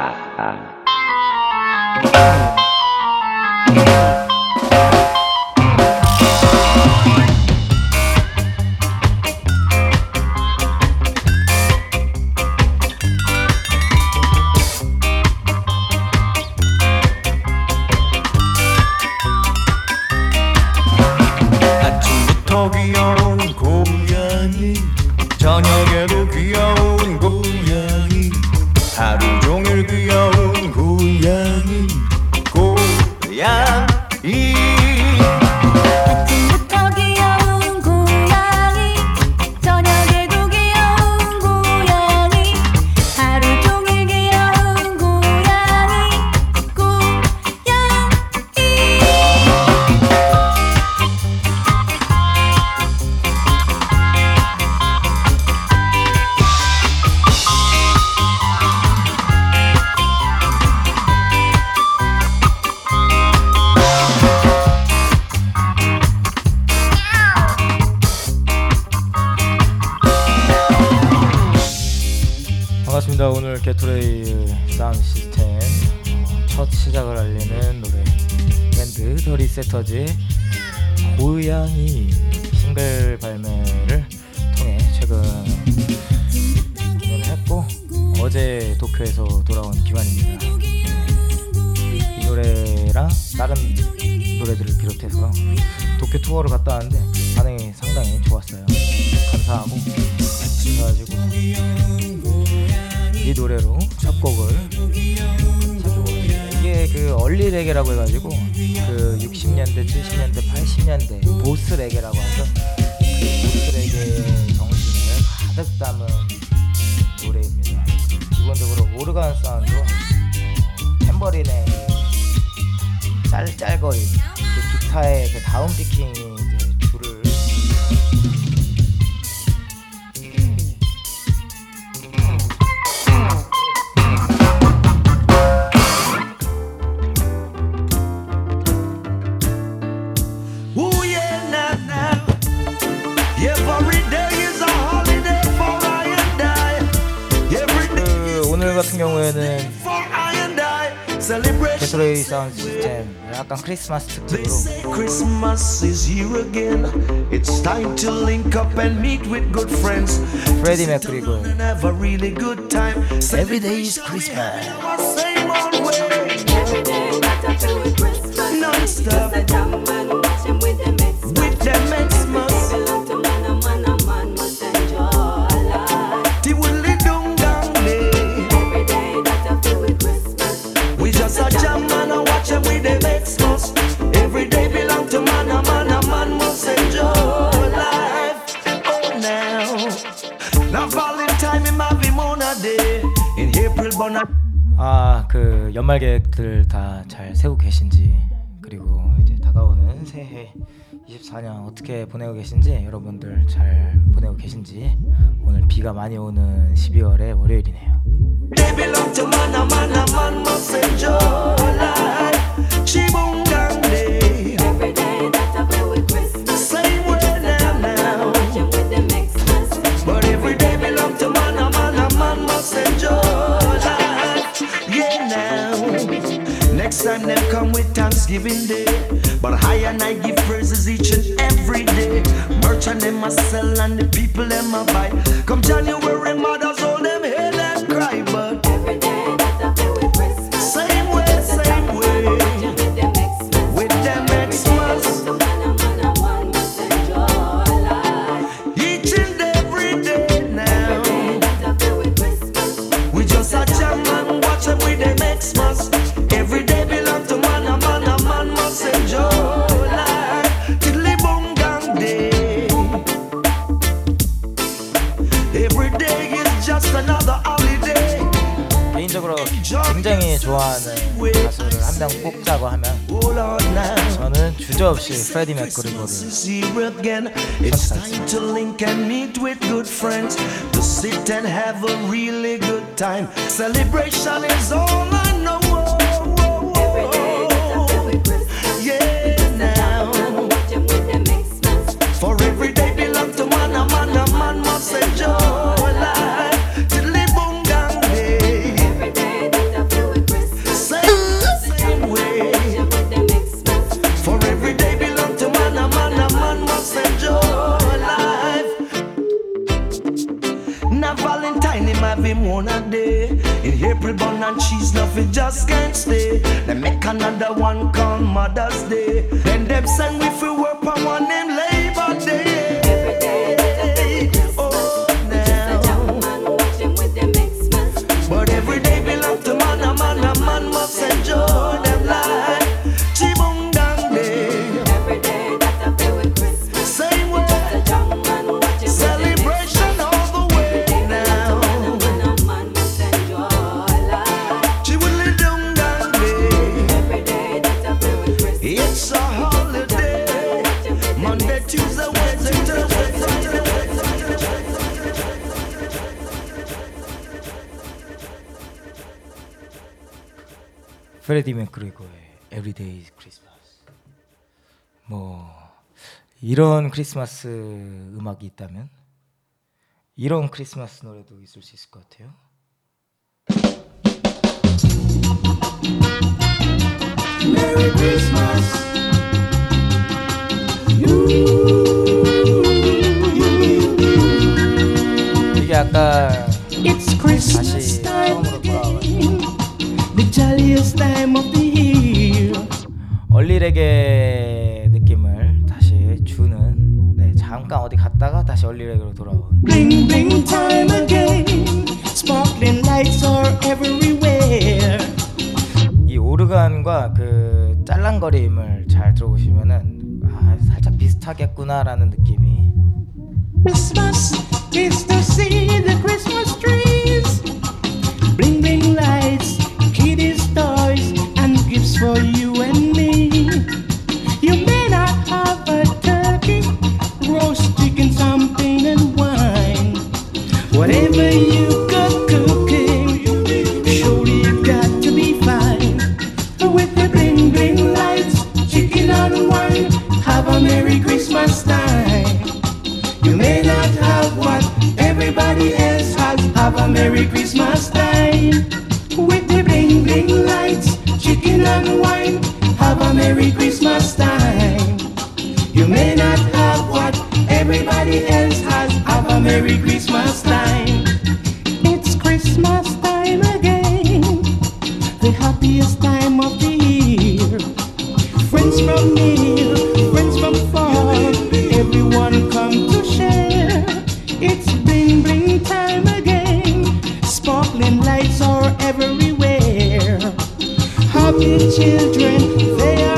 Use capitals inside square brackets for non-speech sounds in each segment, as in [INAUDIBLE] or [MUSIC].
ah, ah. Então, Christmas to Christmas is here again. It's time to link up and meet with good friends. Freddie McGregor. Have a really good time. Every day is Christmas. 연말 계획들 다 잘 세우고 계신지 그리고 이제 다가오는 새해 24년 어떻게 보내고 계신지 여러분들 잘 보내고 계신지 오늘 비가 많이 오는 12월의 월요일이네요. and them come with Thanksgiving Day. But I and I give praises each and every day. Merchant them I sell and the people them I buy. Come January, mother. 좋아하는 가수를 한 명 뽑자고 하면 저는 주저없이 프레디 맥그리거를 선택하겠습니다. One called Mother's Day. 프레디 Everyday is Christmas. 뭐 이런 크리스마스 음악이 있다면 이런 크리스마스 노래도 있을 수 있을 것 같아요. Merry Christmas. 이게 아까 It's Christmas 다시 the jolliest time of the year. 얼리레게 느낌을 다시 주는 네 잠깐 어디 갔다가 다시 얼리레게로 돌아온 Bling bling time again. Sparkling lights are everywhere. 이 오르간과 그 짤랑거림을 잘 들어보시면은 아 살짝 비슷하겠구나라는 느낌이 Christmas is to see the Christmas trees. Bling bling lights, kiddies toys, and gifts for you and me. You may not have a turkey, roast chicken, something, and wine. Whatever you got cooking, surely you've got to be fine. With the bling bling lights, chicken and wine, have a Merry Christmas time. You may not have what everybody else has. Have a Merry Christmas time. With chicken and wine. Have a Merry Christmas time. You may not have what everybody else has. Have a Merry Christmas time. It's Christmas time again. The happiest time of the year. Friends from near, Happy children, they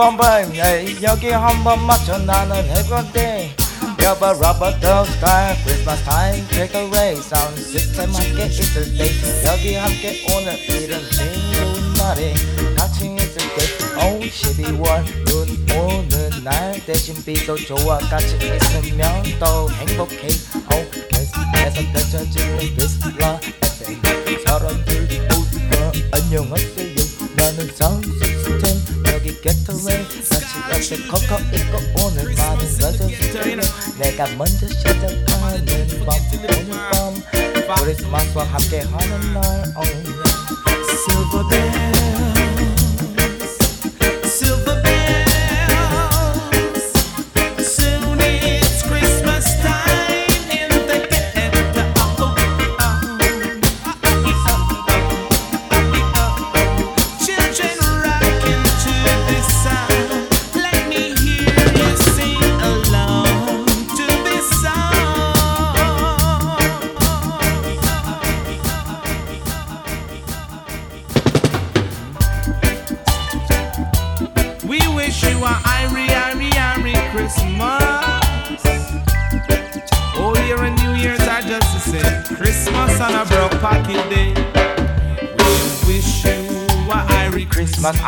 빰빰빰빰 여기 한번 맞춰 나는 rubber dog sky Christmas time take a race sound system 함께 있을 때. 여기 함께 오늘 이런 즐거운 날에 같이 있을 때. oh 12월 눈 오는 날 대신 비도 좋아 같이 있으면 더 행복해. oh 계속해서 펼쳐지는 비스라 많은 가족들이 내가 먼저 시작하는 밤 오늘 밤 크리스마스와 함께 하는 날 oh. Silver bells, Christmas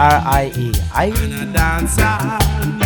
R I E. 아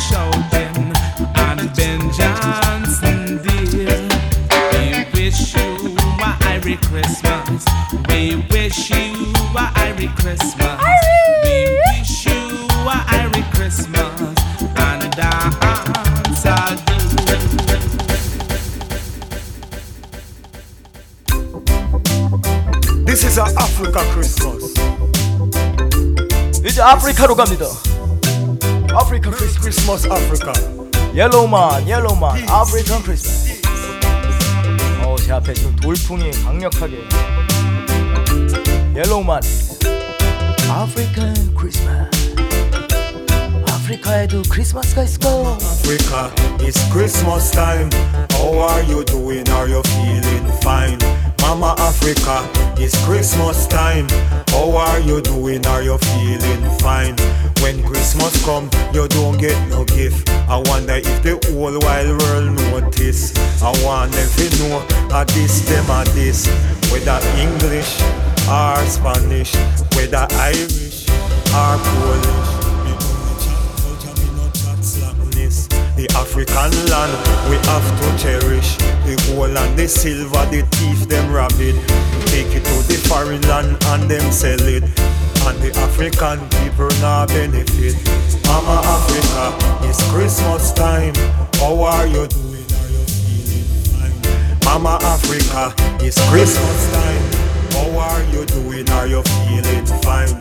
shouting. And Ben Johnson dear, we wish you a Irie Christmas. We wish you a Irie Christmas. We wish you a Irie Christmas. And dance all do. This is a Africa Christmas. 이제 아프리카로 갑니다 African Christmas, Africa. Yellow man, yellow man, African Christmas. 어, 제 앞에 지금 돌풍이 강력하게. Yellow man, African Christmas. 아프리카에도 크리스마스가 있을까요? Africa, it's Christmas time. How are you doing? Are you feeling fine? Mama Africa, it's Christmas time. How are you doing? Are you feeling fine? When Christmas come, you don't get no gift. I wonder if the whole wide world notice. I want them to know a this, them a this. Whether English or Spanish, whether Irish or Polish. The African land we have to cherish. The gold and the silver, the thief them rob it. Take it to the foreign land and them sell it. And the African people now benefit. Mama Africa, it's Christmas time. How are you doing? Are you feeling fine? Mama Africa, it's Christmas time. How are you doing? Are you feeling fine?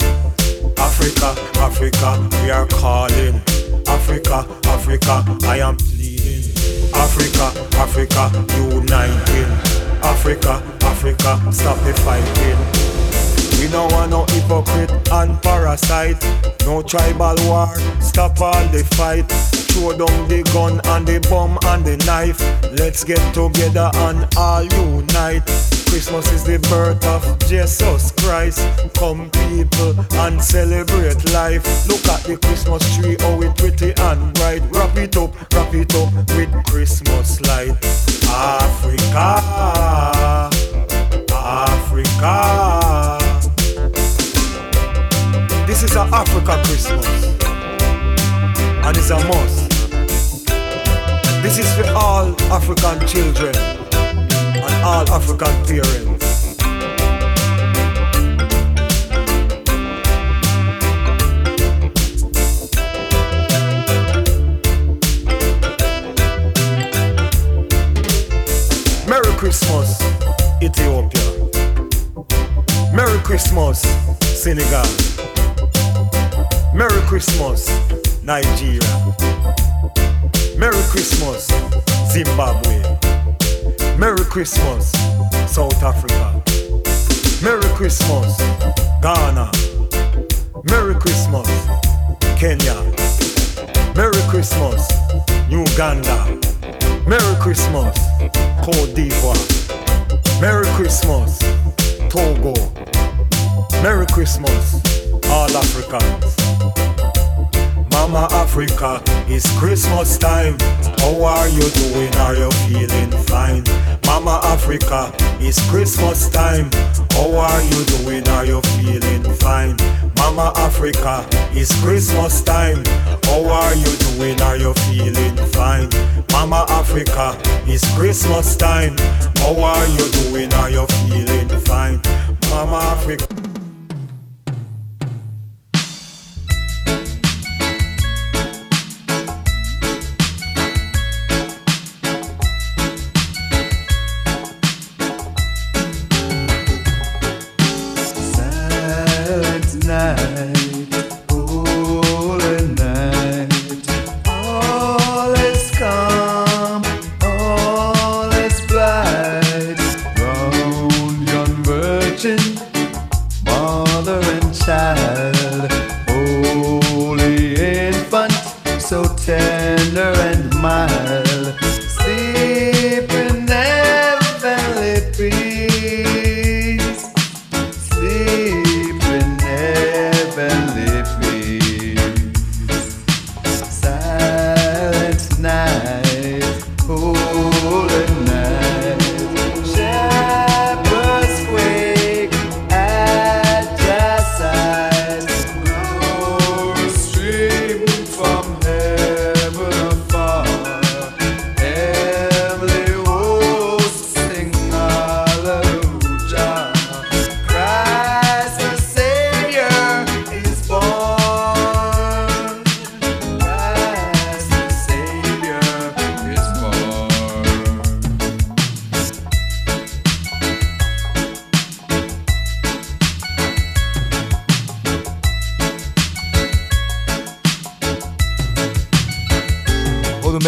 Africa, Africa, we are calling. Africa, Africa, I am pleading. Africa, Africa, uniting. Africa, Africa, stop the fighting. We don't want no hypocrite and parasite. No tribal war, stop all the fight. Throw down the gun and the bomb and the knife. Let's get together and all unite. Christmas is the birth of Jesus Christ. Come people and celebrate life. Look at the Christmas tree, how it pretty and bright. Wrap it up, wrap it up with Christmas light. Africa, Africa. This is a Africa Christmas, and a must. This is for all African children and all African parents. Merry Christmas, Ethiopia. Merry Christmas, Senegal. Merry Christmas, Nigeria. Merry Christmas, Zimbabwe. Merry Christmas, South Africa. Merry Christmas, Ghana. Merry Christmas, Kenya. Merry Christmas, Uganda. Merry Christmas, Cote d'Ivoire. Merry Christmas, Togo. Merry Christmas, all Africans. Mama Africa, it's Christmas time. How are you doing? Are you feeling fine? Mama Africa, it's Christmas time. How are you doing? Are you feeling fine? Mama Africa, it's Christmas time. How are you doing? Are you feeling fine? Mama Africa, it's Christmas time. How are you doing? Are you feeling fine? Mama Africa.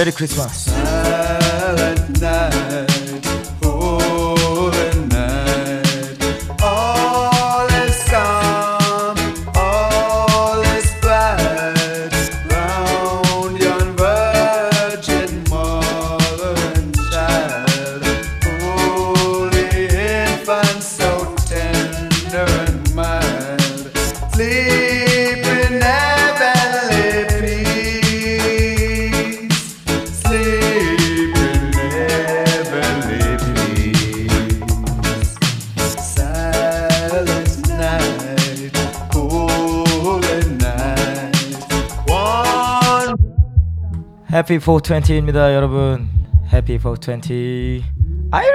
Merry Christmas. 해피 420입니다, 여러분. 해피 420. 아이리!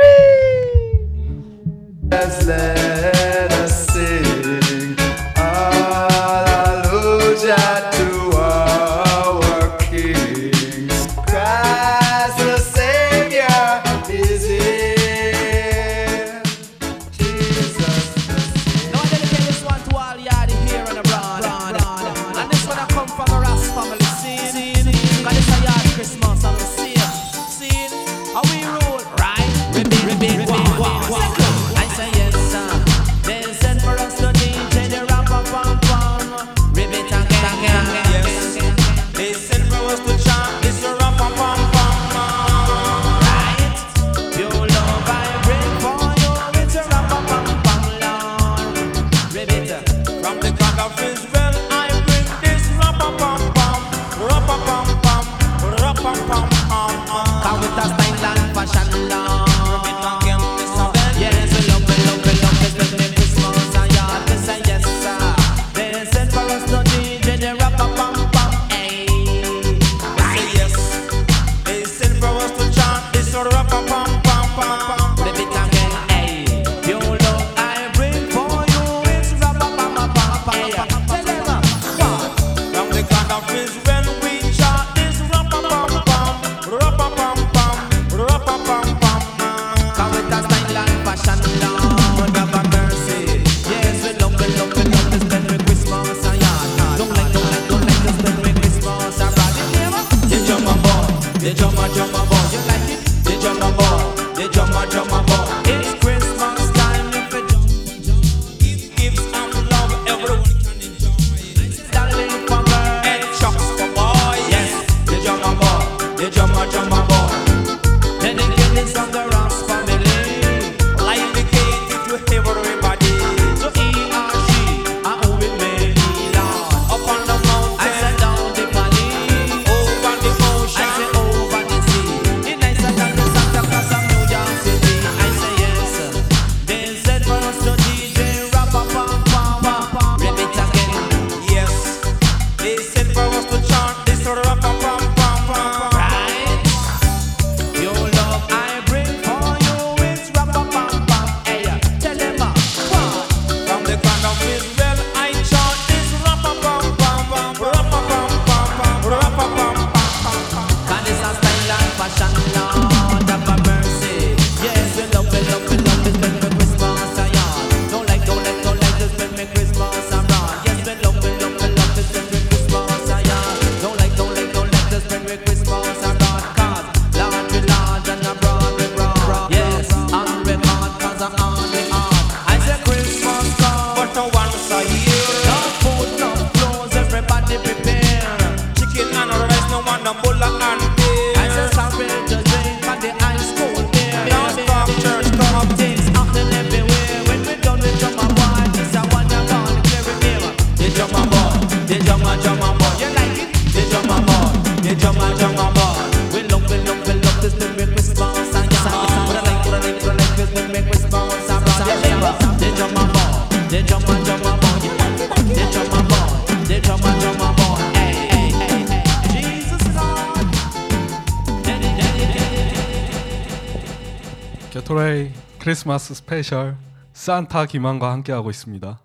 크리스마스 스페셜 산타 김한과 함께하고 있습니다.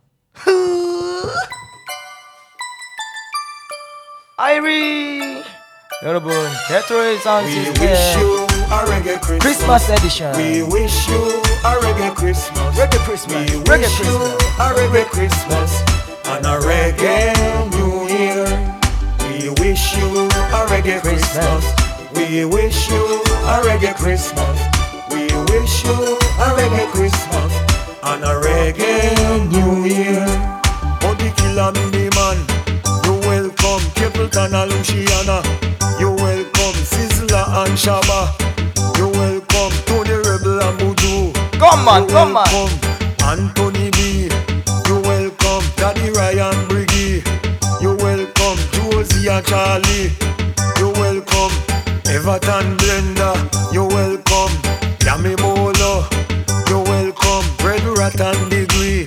아이리 여러분 레트로의 사운드 시스템 Christmas edition. We wish you a reggae Christmas. Reggae Christmas. We reggae wish Christmas. you a reggae Christmas and a reggae New Year. We wish you a reggae Christmas. We wish you a reggae Christmas. wish you a reggae Christmas and a reggae New Year. Oh, the killer mini man, you welcome Capleton and Luciano. You welcome Sizzla and Shabba. You welcome Tony Rebel and Buju. Come on, you come on. Anthony B. You welcome Daddy Ryan Briggy. You welcome Josie and Charlie. You welcome Everton Blender. You welcome. Pratt and Degree.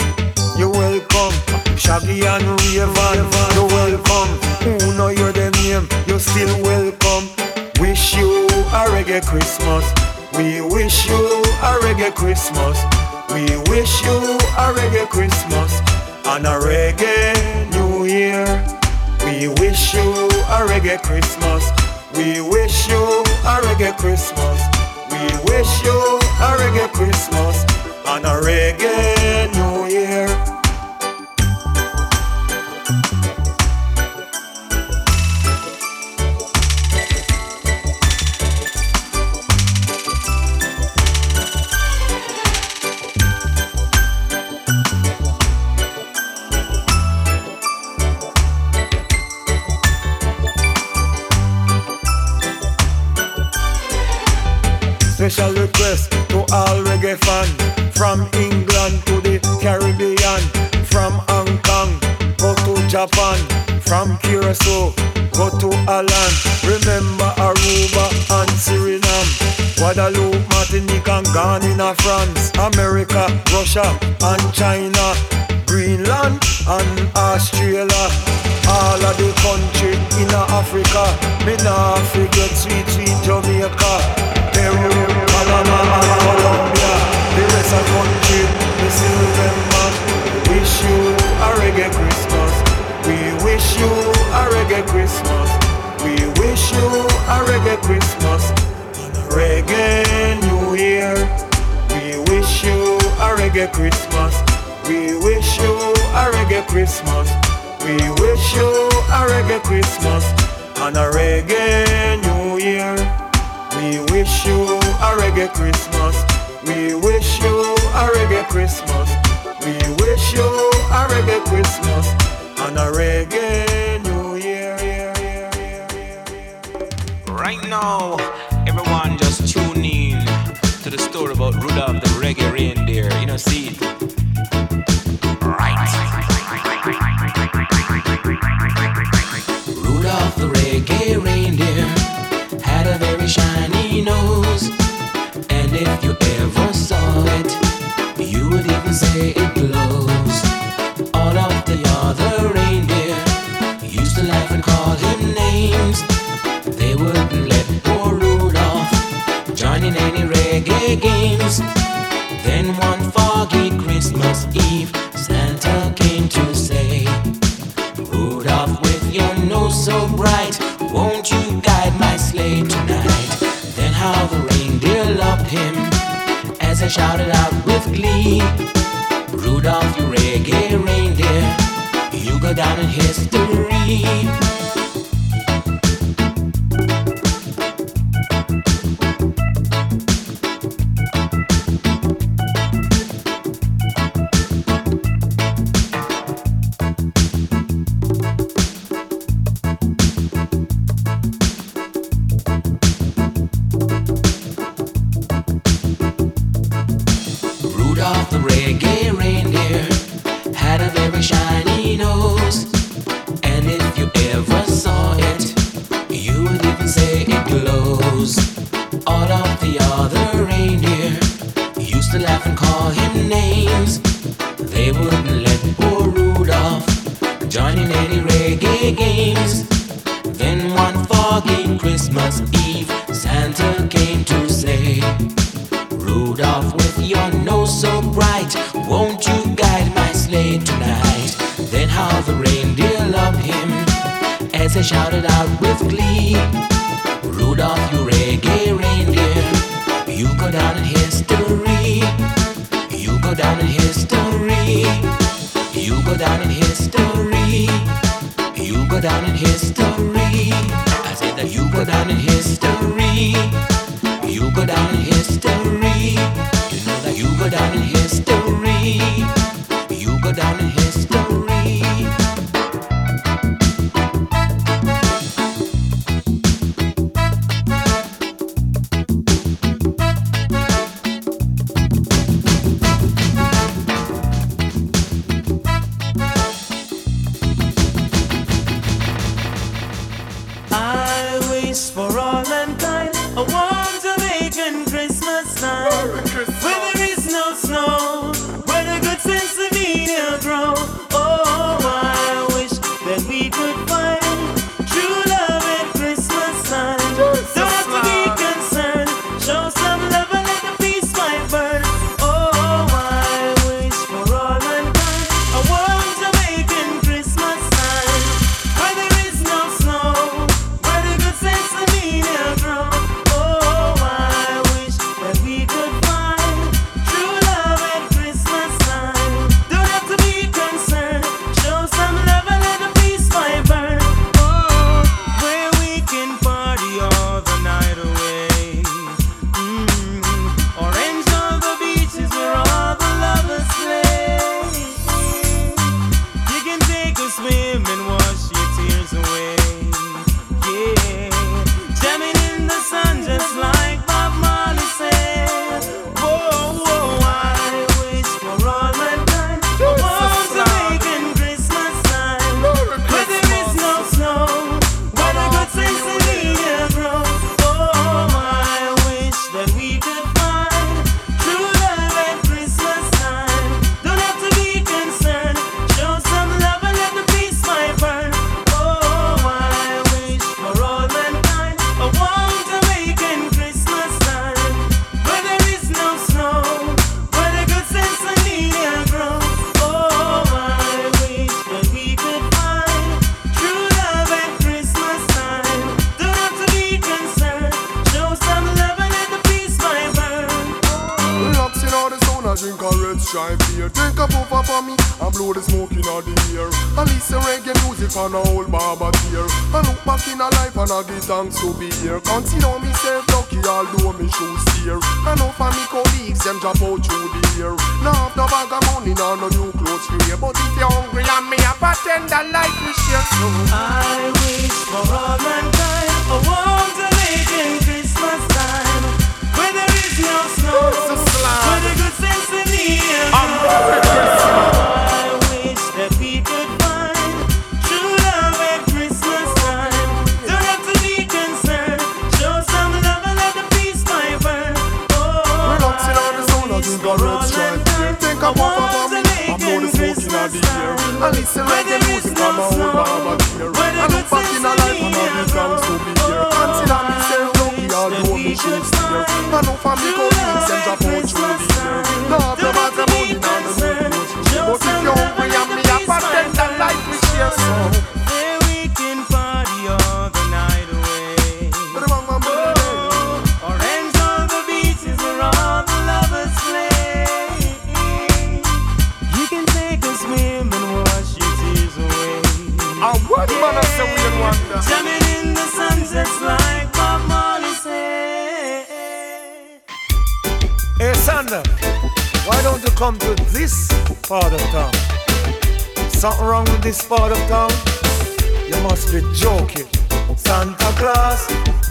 You're welcome. Shaggy and Rayvon, you're welcome. Who know your name, you're still welcome. Wish you a reggae Christmas. We wish you a reggae Christmas. We wish you a reggae Christmas and a reggae New Year. We wish you a reggae Christmas. We wish you a reggae Christmas. We wish you a reggae Christmas and a reggae New Year. Special request to all reggae fan Japan From Curacao, go to Alan. Remember Aruba and Suriname. Guadeloupe, Martinique and Ghana France. America, Russia and China. Greenland and Australia. All of the country in Africa. Me nah forget sweet, sweet Jamaica. Peru, Panama and Colombia. The rest of country, me still remember. Wish you a reggae Christmas Christmas We wish you a reggae Christmas And a reggae New Year We wish you a reggae Christmas We wish you a reggae Christmas We wish you a reggae Christmas And a reggae New Year we wish you a reggae Christmas. We wish you a reggae Christmas. We wish you a reggae Christmas and a reggae Right now, everyone just tune in to the story about Rudolph the reggae reindeer. You know, see it. Rudolph the reggae reindeer had a very shiny nose. And if you ever saw it, you would even say it down in history. Sander, why don't you come to this part of town? Something wrong with this part of town? You must be joking. Santa Claus,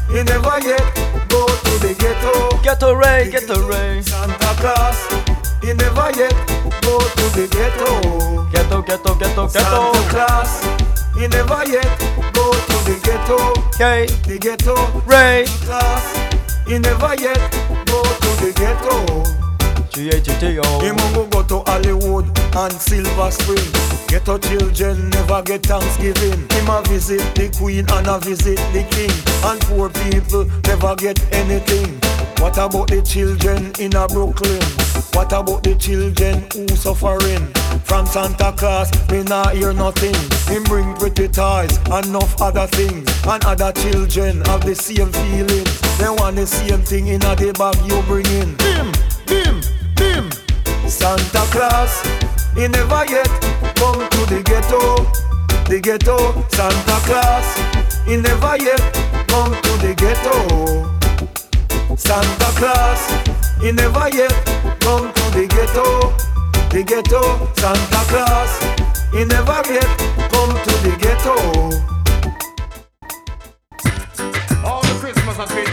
he never yet go to the ghetto. Ghetto Ray, Ghetto Ray. Santa Claus, he never yet go to the ghetto. Ghetto, ghetto, ghetto, ghetto. Santa Claus, he never yet go to the ghetto. Okay. The ghetto. Ray. Santa Claus, he never yet go to the ghetto. G-A-G-T-O. Him go go to Hollywood and Silver Spring. Ghetto children never get Thanksgiving. Him a visit the Queen and a visit the King. And poor people never get anything. What about the children in a Brooklyn? What about the children who suffering? From Santa Claus, me not hear nothing. Him bring pretty toys and enough other things. And other children have the same feeling. They want the same thing in a the bag you bring in. Bim, bim, bim. Santa Claus, he never yet come to the ghetto. The ghetto, Santa Claus, he never yet come to the ghetto. Santa Claus, he never yet come to the ghetto. The ghetto, Santa Claus, he never yet come to the ghetto. All the Christmas I pay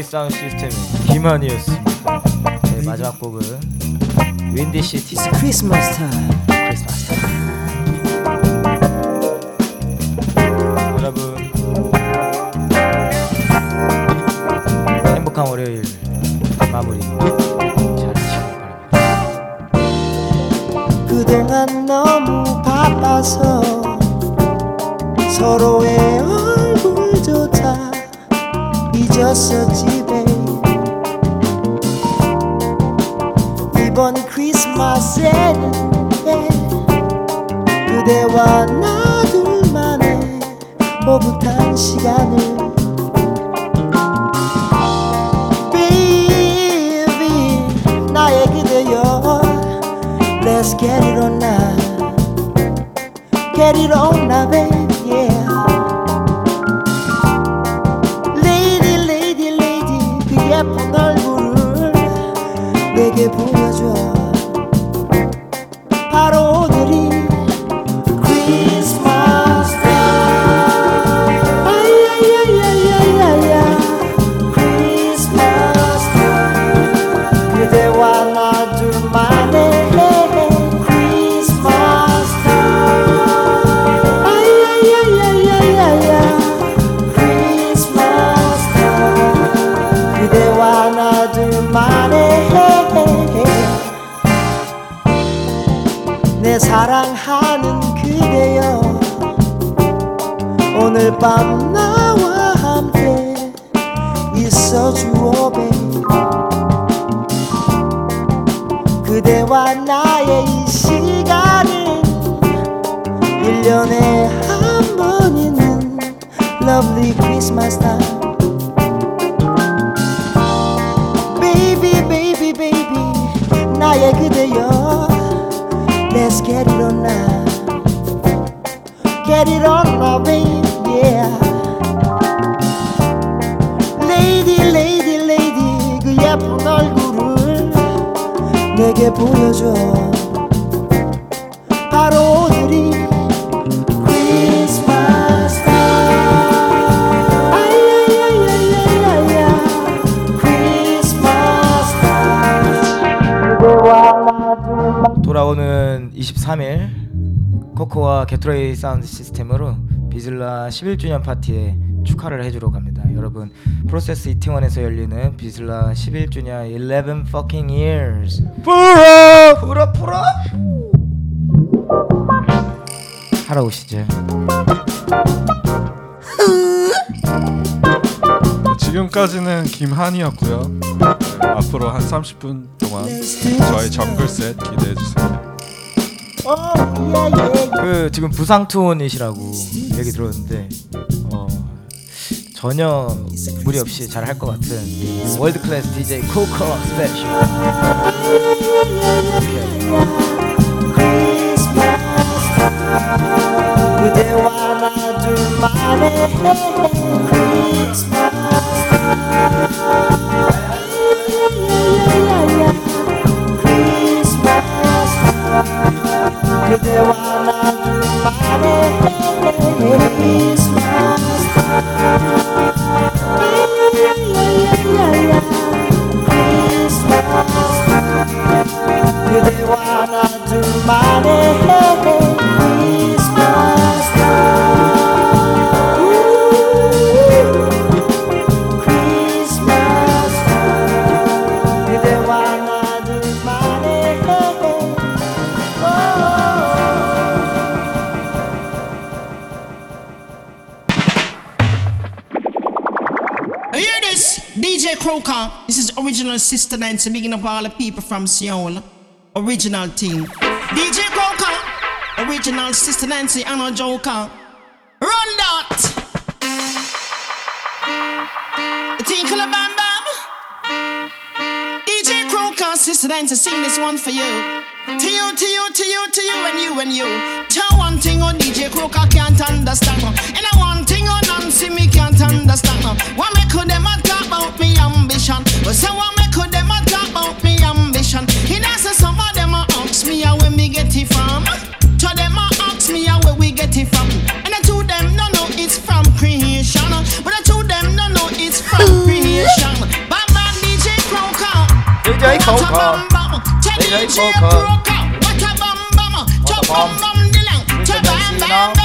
플레이 사운드 시스템의 김한이었습니다. 네, 마지막 곡은 윈디 시티. It's Christmas. 1주년 파티에 축하를 해주러 갑니다. 여러분 프로세스 이태원에서 열리는 비슬라 11주년 11 fucking years 풀어 풀어 풀어 하러 오시죠. 네, 지금까지는 김한이었고요. 네, 앞으로 한 30분 동안 저희 정글셋 기대해 주세요. 그 지금 부상 투혼이시라고 얘기 들었는데 전혀 무리 없이 잘 할 것 같은 월드 클래스 DJ 코커 스페셜. 그대와 나 둘만의 그대와 나 둘만의 Sister Nancy, bigging up all the people from Seoul. Original team. DJ Croker, original Sister Nancy, and a Joker. Run that. Tinkle bam bam. DJ Croker, Sister Nancy, sing this one for you. To you, to you, to you, to you, and you, and you. Tell one thing on DJ Croker can't understand. And I one thing on Nancy me can't understand. Me could them a talk about me ambition? But say it from. To them a ask me how where we get it from. And I to them no no it's from creation. But I to them no no it's from creation. Bam bam DJ Croker. DJ What a Croker. bam bam. Tell DJ DJ Croker. Croker. What a bam bam. Chop bam bam dilang. Chop bam bam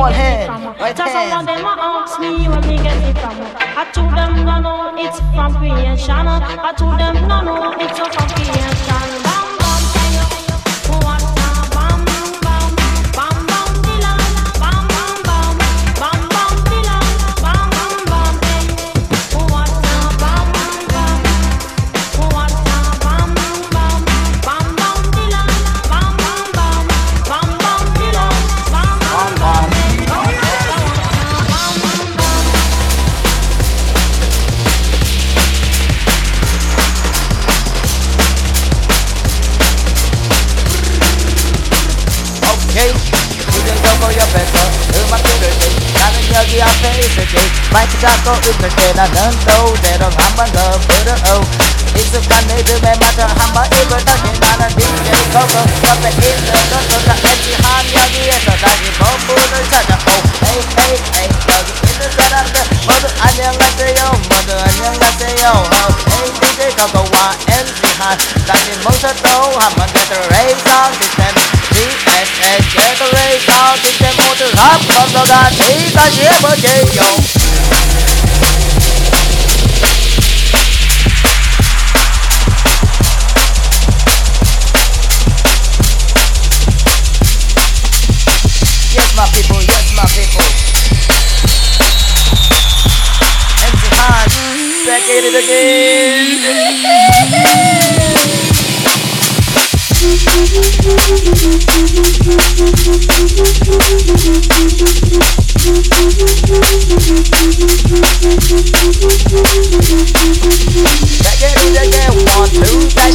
One hand, right Just hand. some of them ask me where me get it from. I to them no no, it's from creation. Uh, I to them no no, it's from có interested I don't know that I'm a love with an O It's a brand new man mà thơ hàm bởi yêu với tất nhiên là là DJ Coco Và phải in the dot dot là em chỉ hàm nhau đi, em trở ra thì mong muốn nơi xa nhà hồ Hey hey hey Giờ thì in the dot out there Mở được anh nhân là CEO Mở được anh nhân là CEO Hey DJ Coco và em chỉ hàm Đã thì mong sơ đấu hàm bằng cái tờ ray song Thì xem. DSS Cái tờ ray song Thì xem mô tư hấp Không đâu ra chỉ ta chỉ bơ chỉ dầu.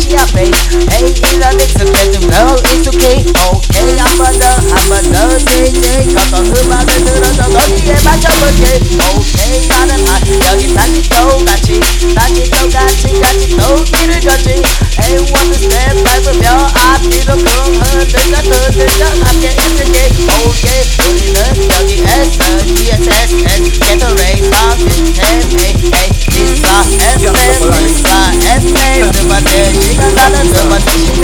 Two, flash your face. Hey, in the mix of them, no, it's okay. Okay, I'm a the, I'm a the, day, day. Cause I'm the man that do the, the, the, yeah, my job, okay. Okay, got him hot. 여기 다시 또 같이, 다시 또 같이, 같이 또 길을 걷지. Hey, one step 밟으며 앞뒤로 쿵 흔들자, 흔들자, 함께 힘들게. Okay, 우리는 여기 S, GSS, Get the race, on system, hey, hey, Isla, FM, Isla, FM, 두 번째 시간 나는 두 번째 시간,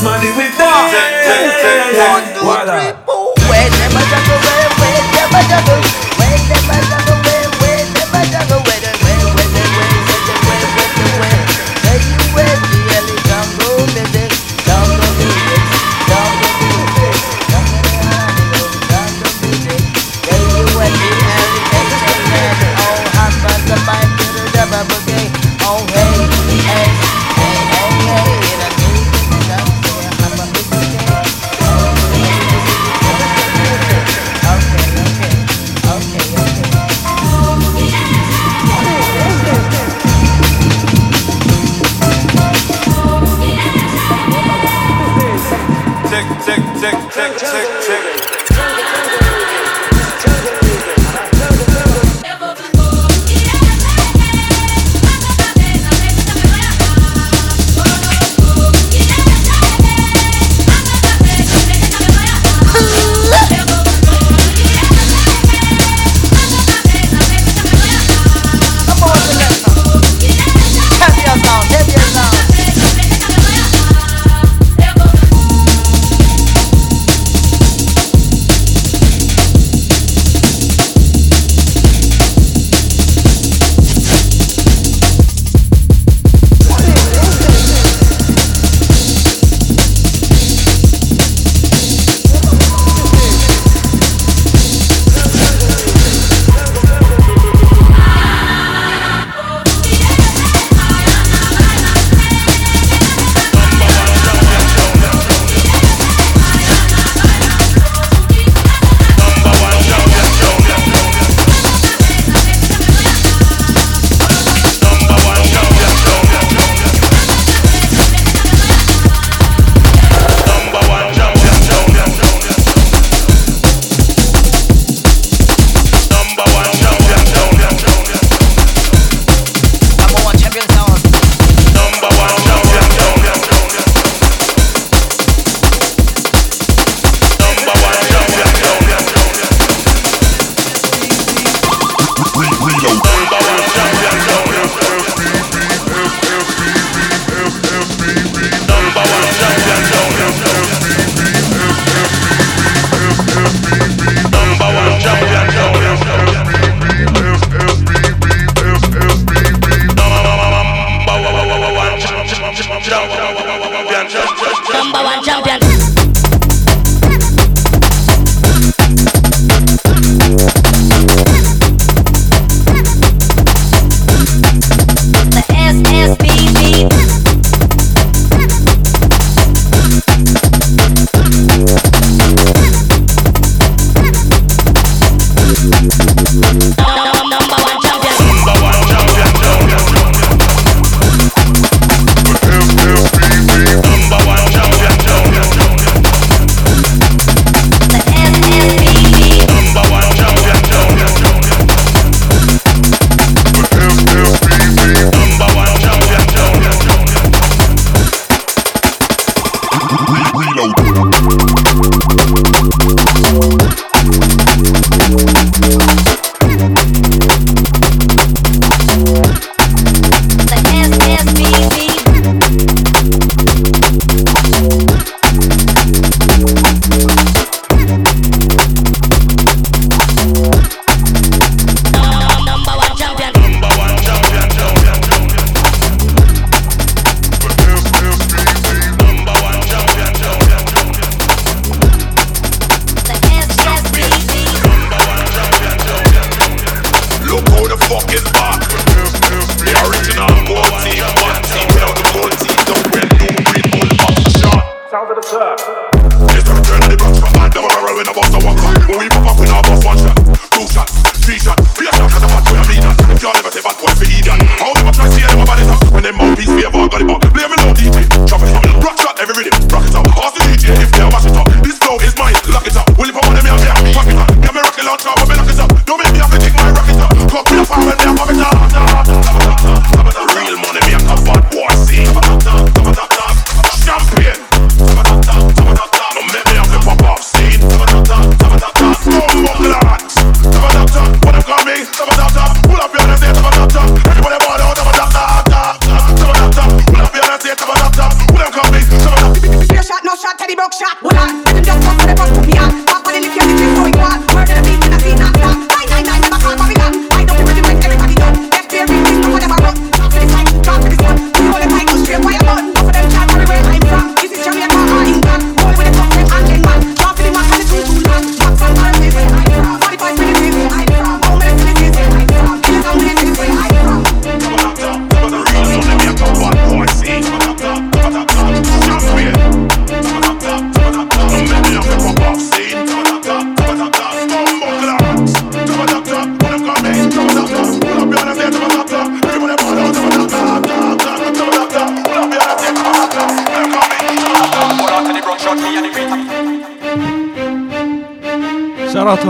We die. Voila. Where them jungle where where them a jungle where them a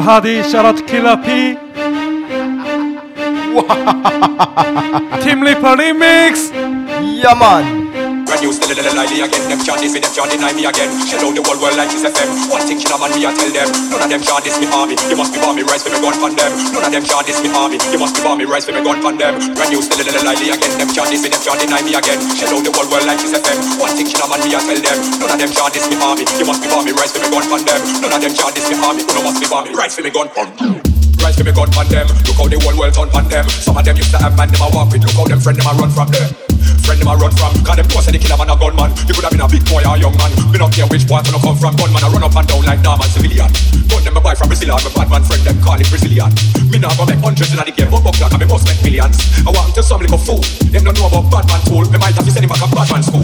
Shout out to Hadi, shout out to Killer P. When you still in the lie again, them can't diss me, them can't deny me again. Shell out the whole world like this FM. One thing should man me, I tell them. None of them can't diss me army. You must be bomb me, rise for me gun from them. None of them can't diss me army. You must be bomb me, rise for me gun from them. When you still in the lie again, them can't diss me, them can't deny me again. Shell out the whole world like this FM. One thing should man me, I tell them. None of them can't diss me army. You must be bomb me, rise for me gun from them. None of them can't diss me army. You must be bomb me, rise for me gun from Rise for me gun on them. Look how the whole world turn on them. Some of them used to have man them a walk with. Look how them friend them a run from them. Friend them a run from. Cause them know say the killer man a gunman. You could have been a big boy or a young man. Me not care which part you come from. Gunman a run up and down like normal civilian. Gun them a buy from Brazil. My bad man friend them call it Brazilian. Me not go make hundreds in the game, but buck that me must make millions. I want to some little fool. Them don't know about bad man tool. Me might have to send him back to bad man school.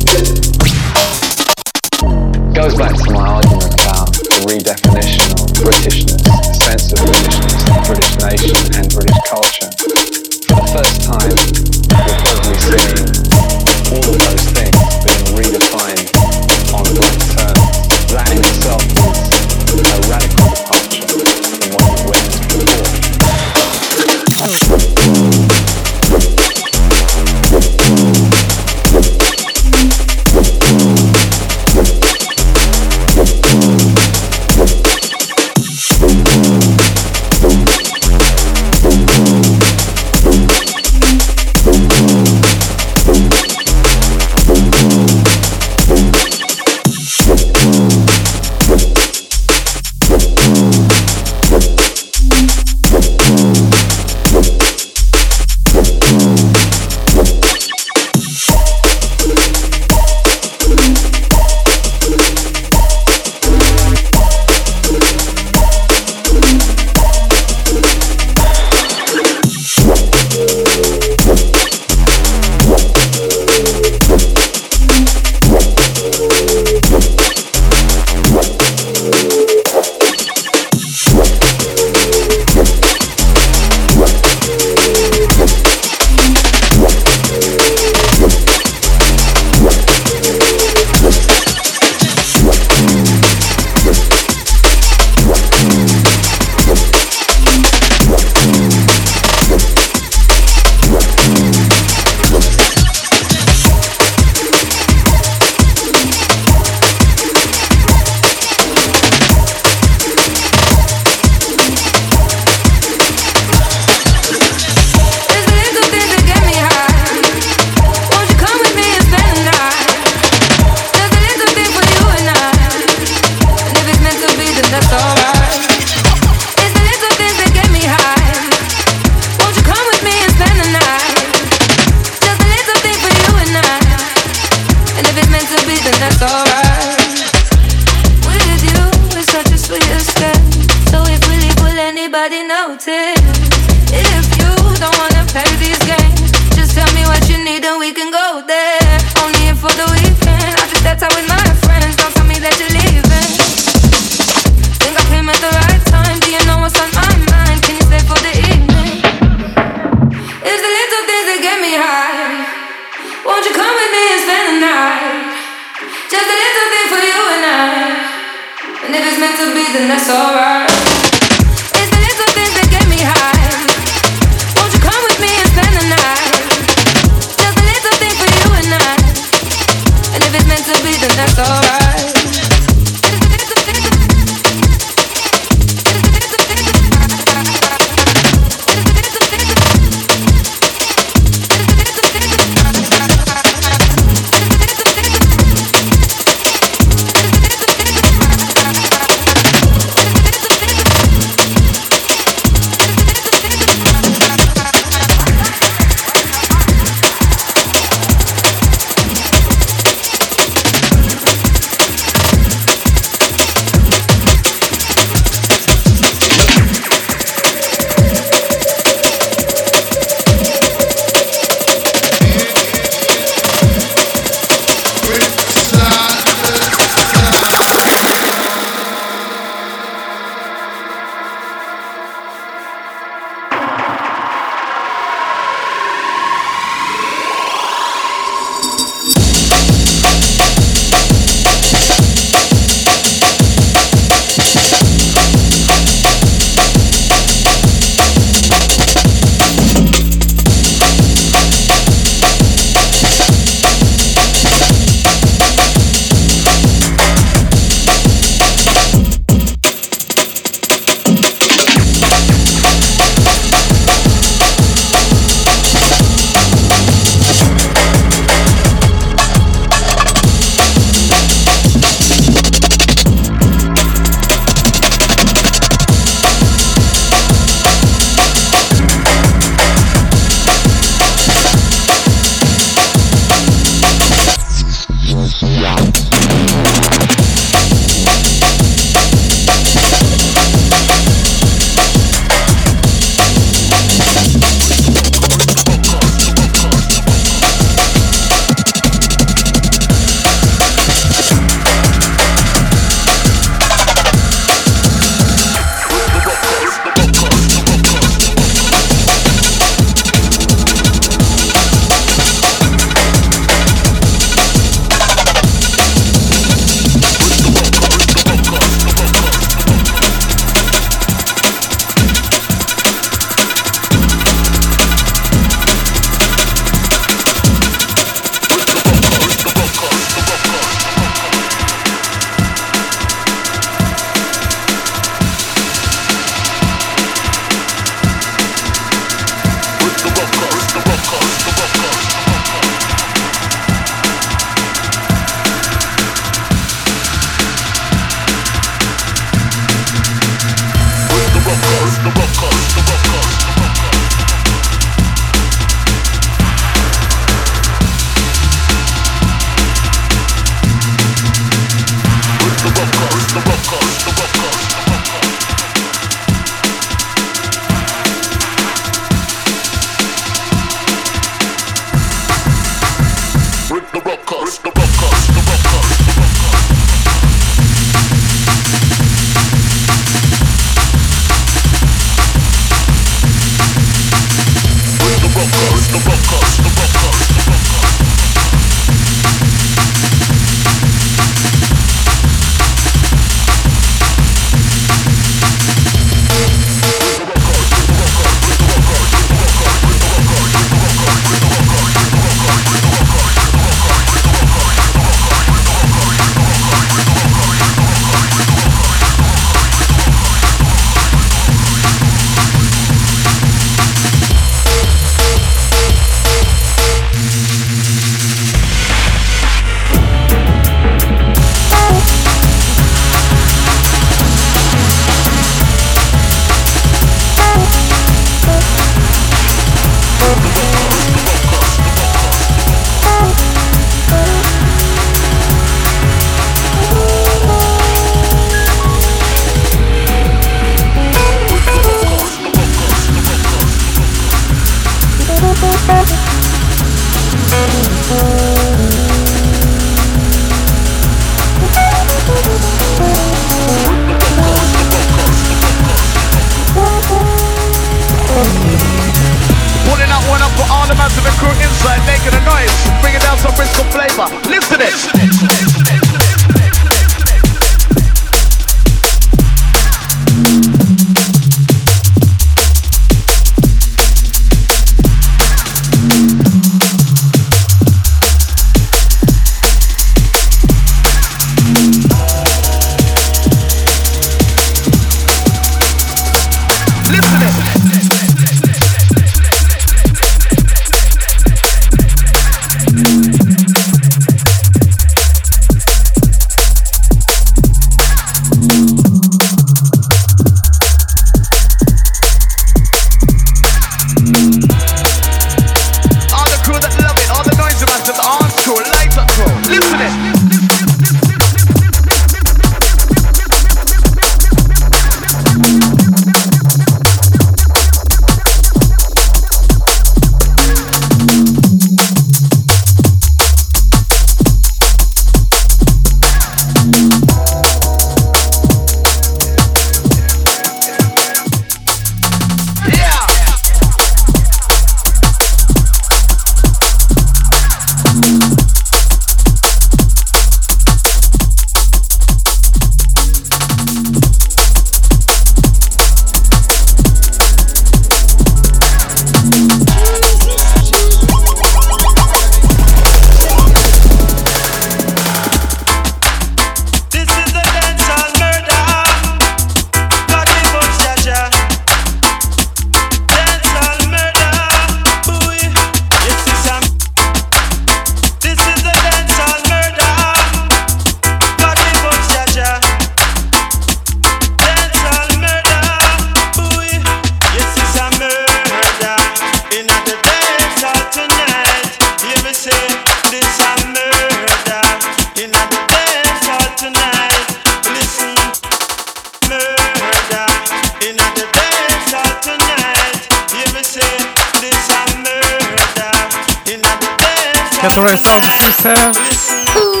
Которая солнце снится.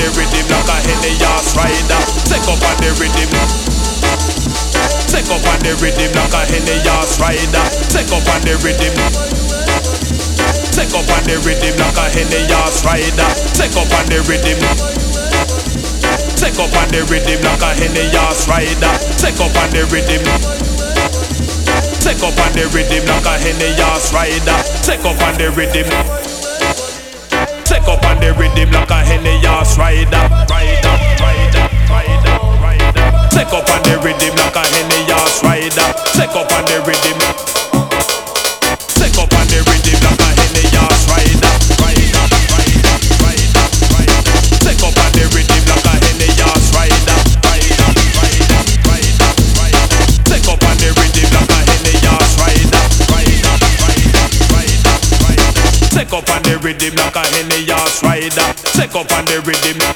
The rhythm like a henny ass rider. Take up on the rhythm. Take up on the rhythm like a henny ass rider. Take up on the rhythm. Take up on the rhythm like a henny ass rider. Take up on the rhythm. Take up on the rhythm like a henny ass rider. Take up on the rhythm. Take up on the rhythm like a henny ass rider. Take up on the rhythm. Up on the rhythm like a henny ass rider. Rider, rider, rider, rider. Take up on the rhythm like a henny ass rider. Take up on the rhythm. Take up on the rhythm like Up on the rhythm.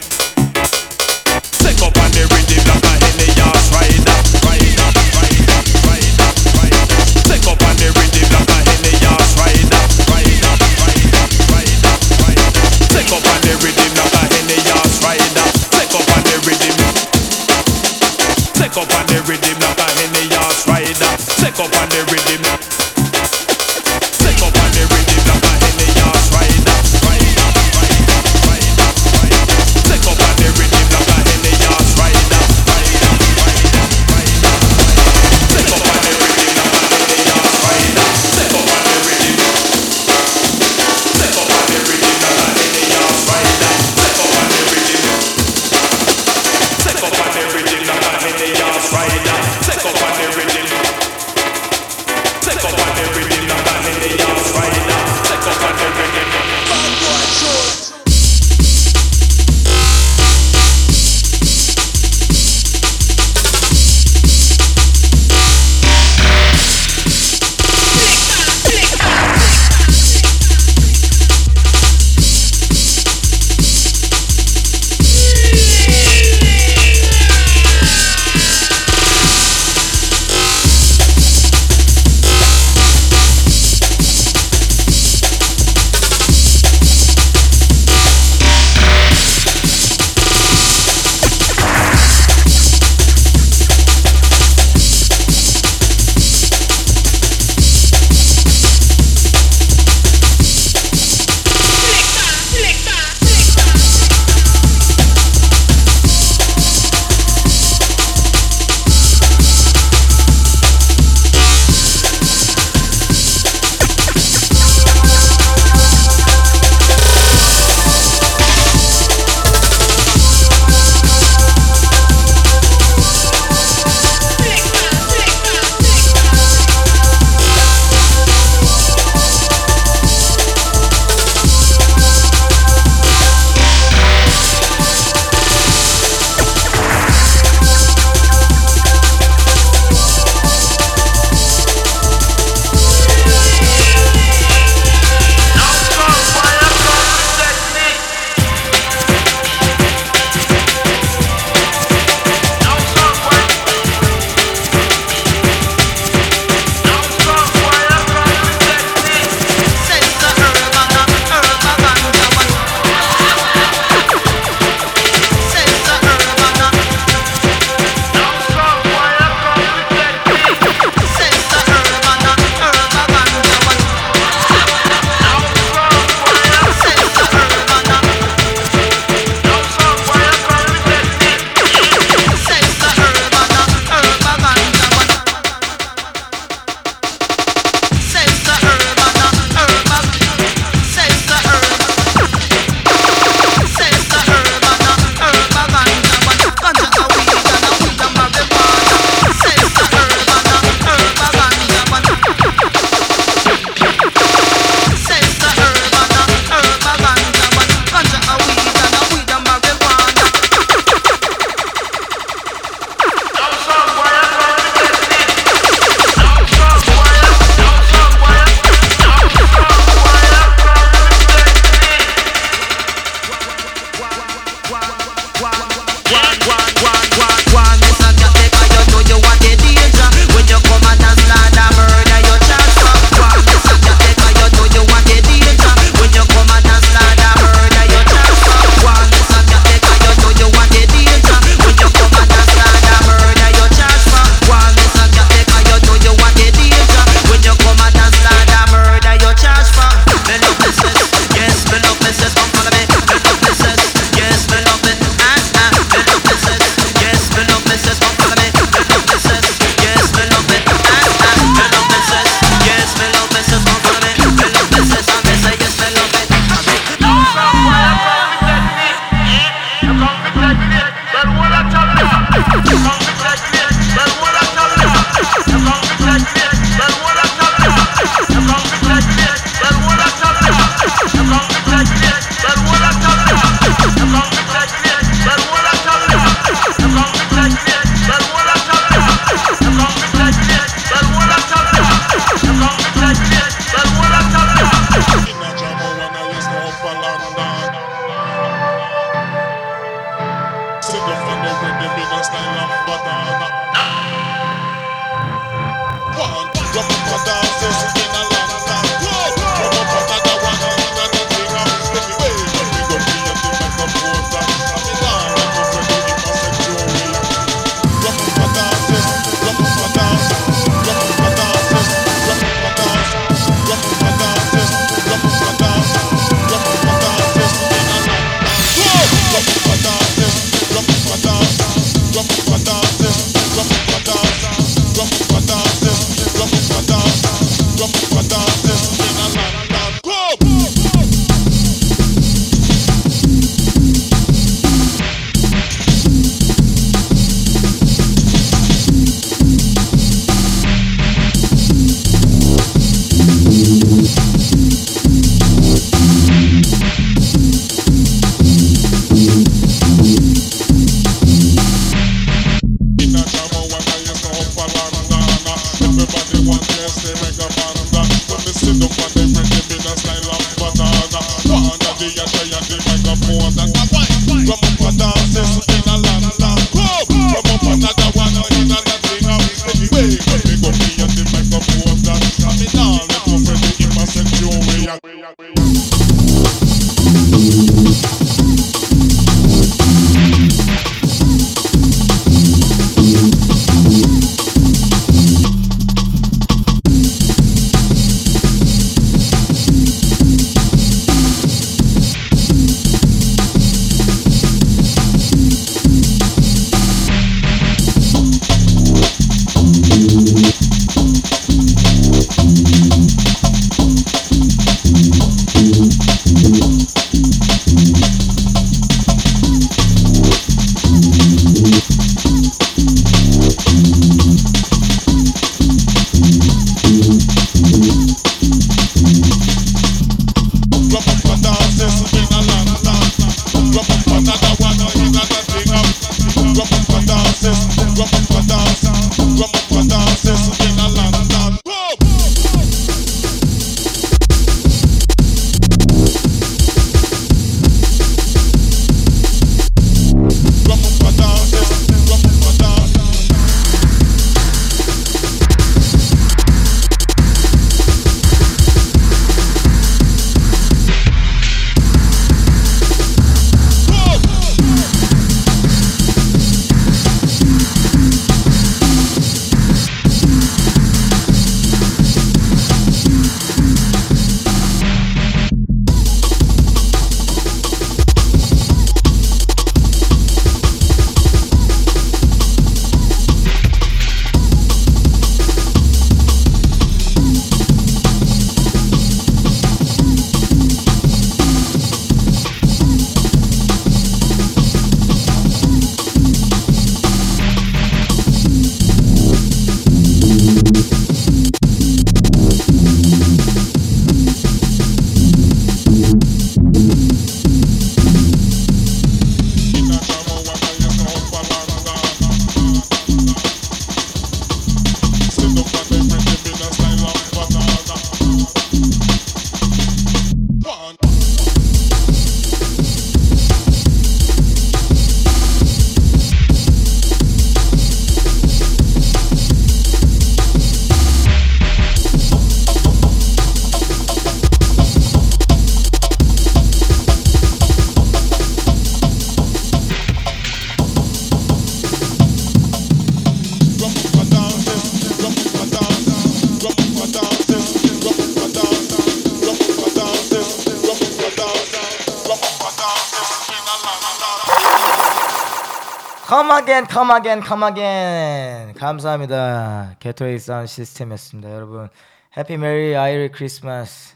Come again. 감사합니다. 게토레이 사운드 시스템이었습니다. 여러분, 해피 메리 아이리 크리스마스.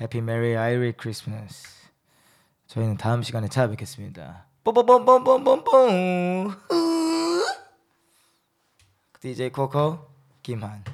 해피 메리 아이리 크리스마스. 저희는 다음 시간에 찾아뵙겠습니다. 뽀뽀뽀뽀뽀뽀뽀. [LAUGHS] DJ 코코 김한.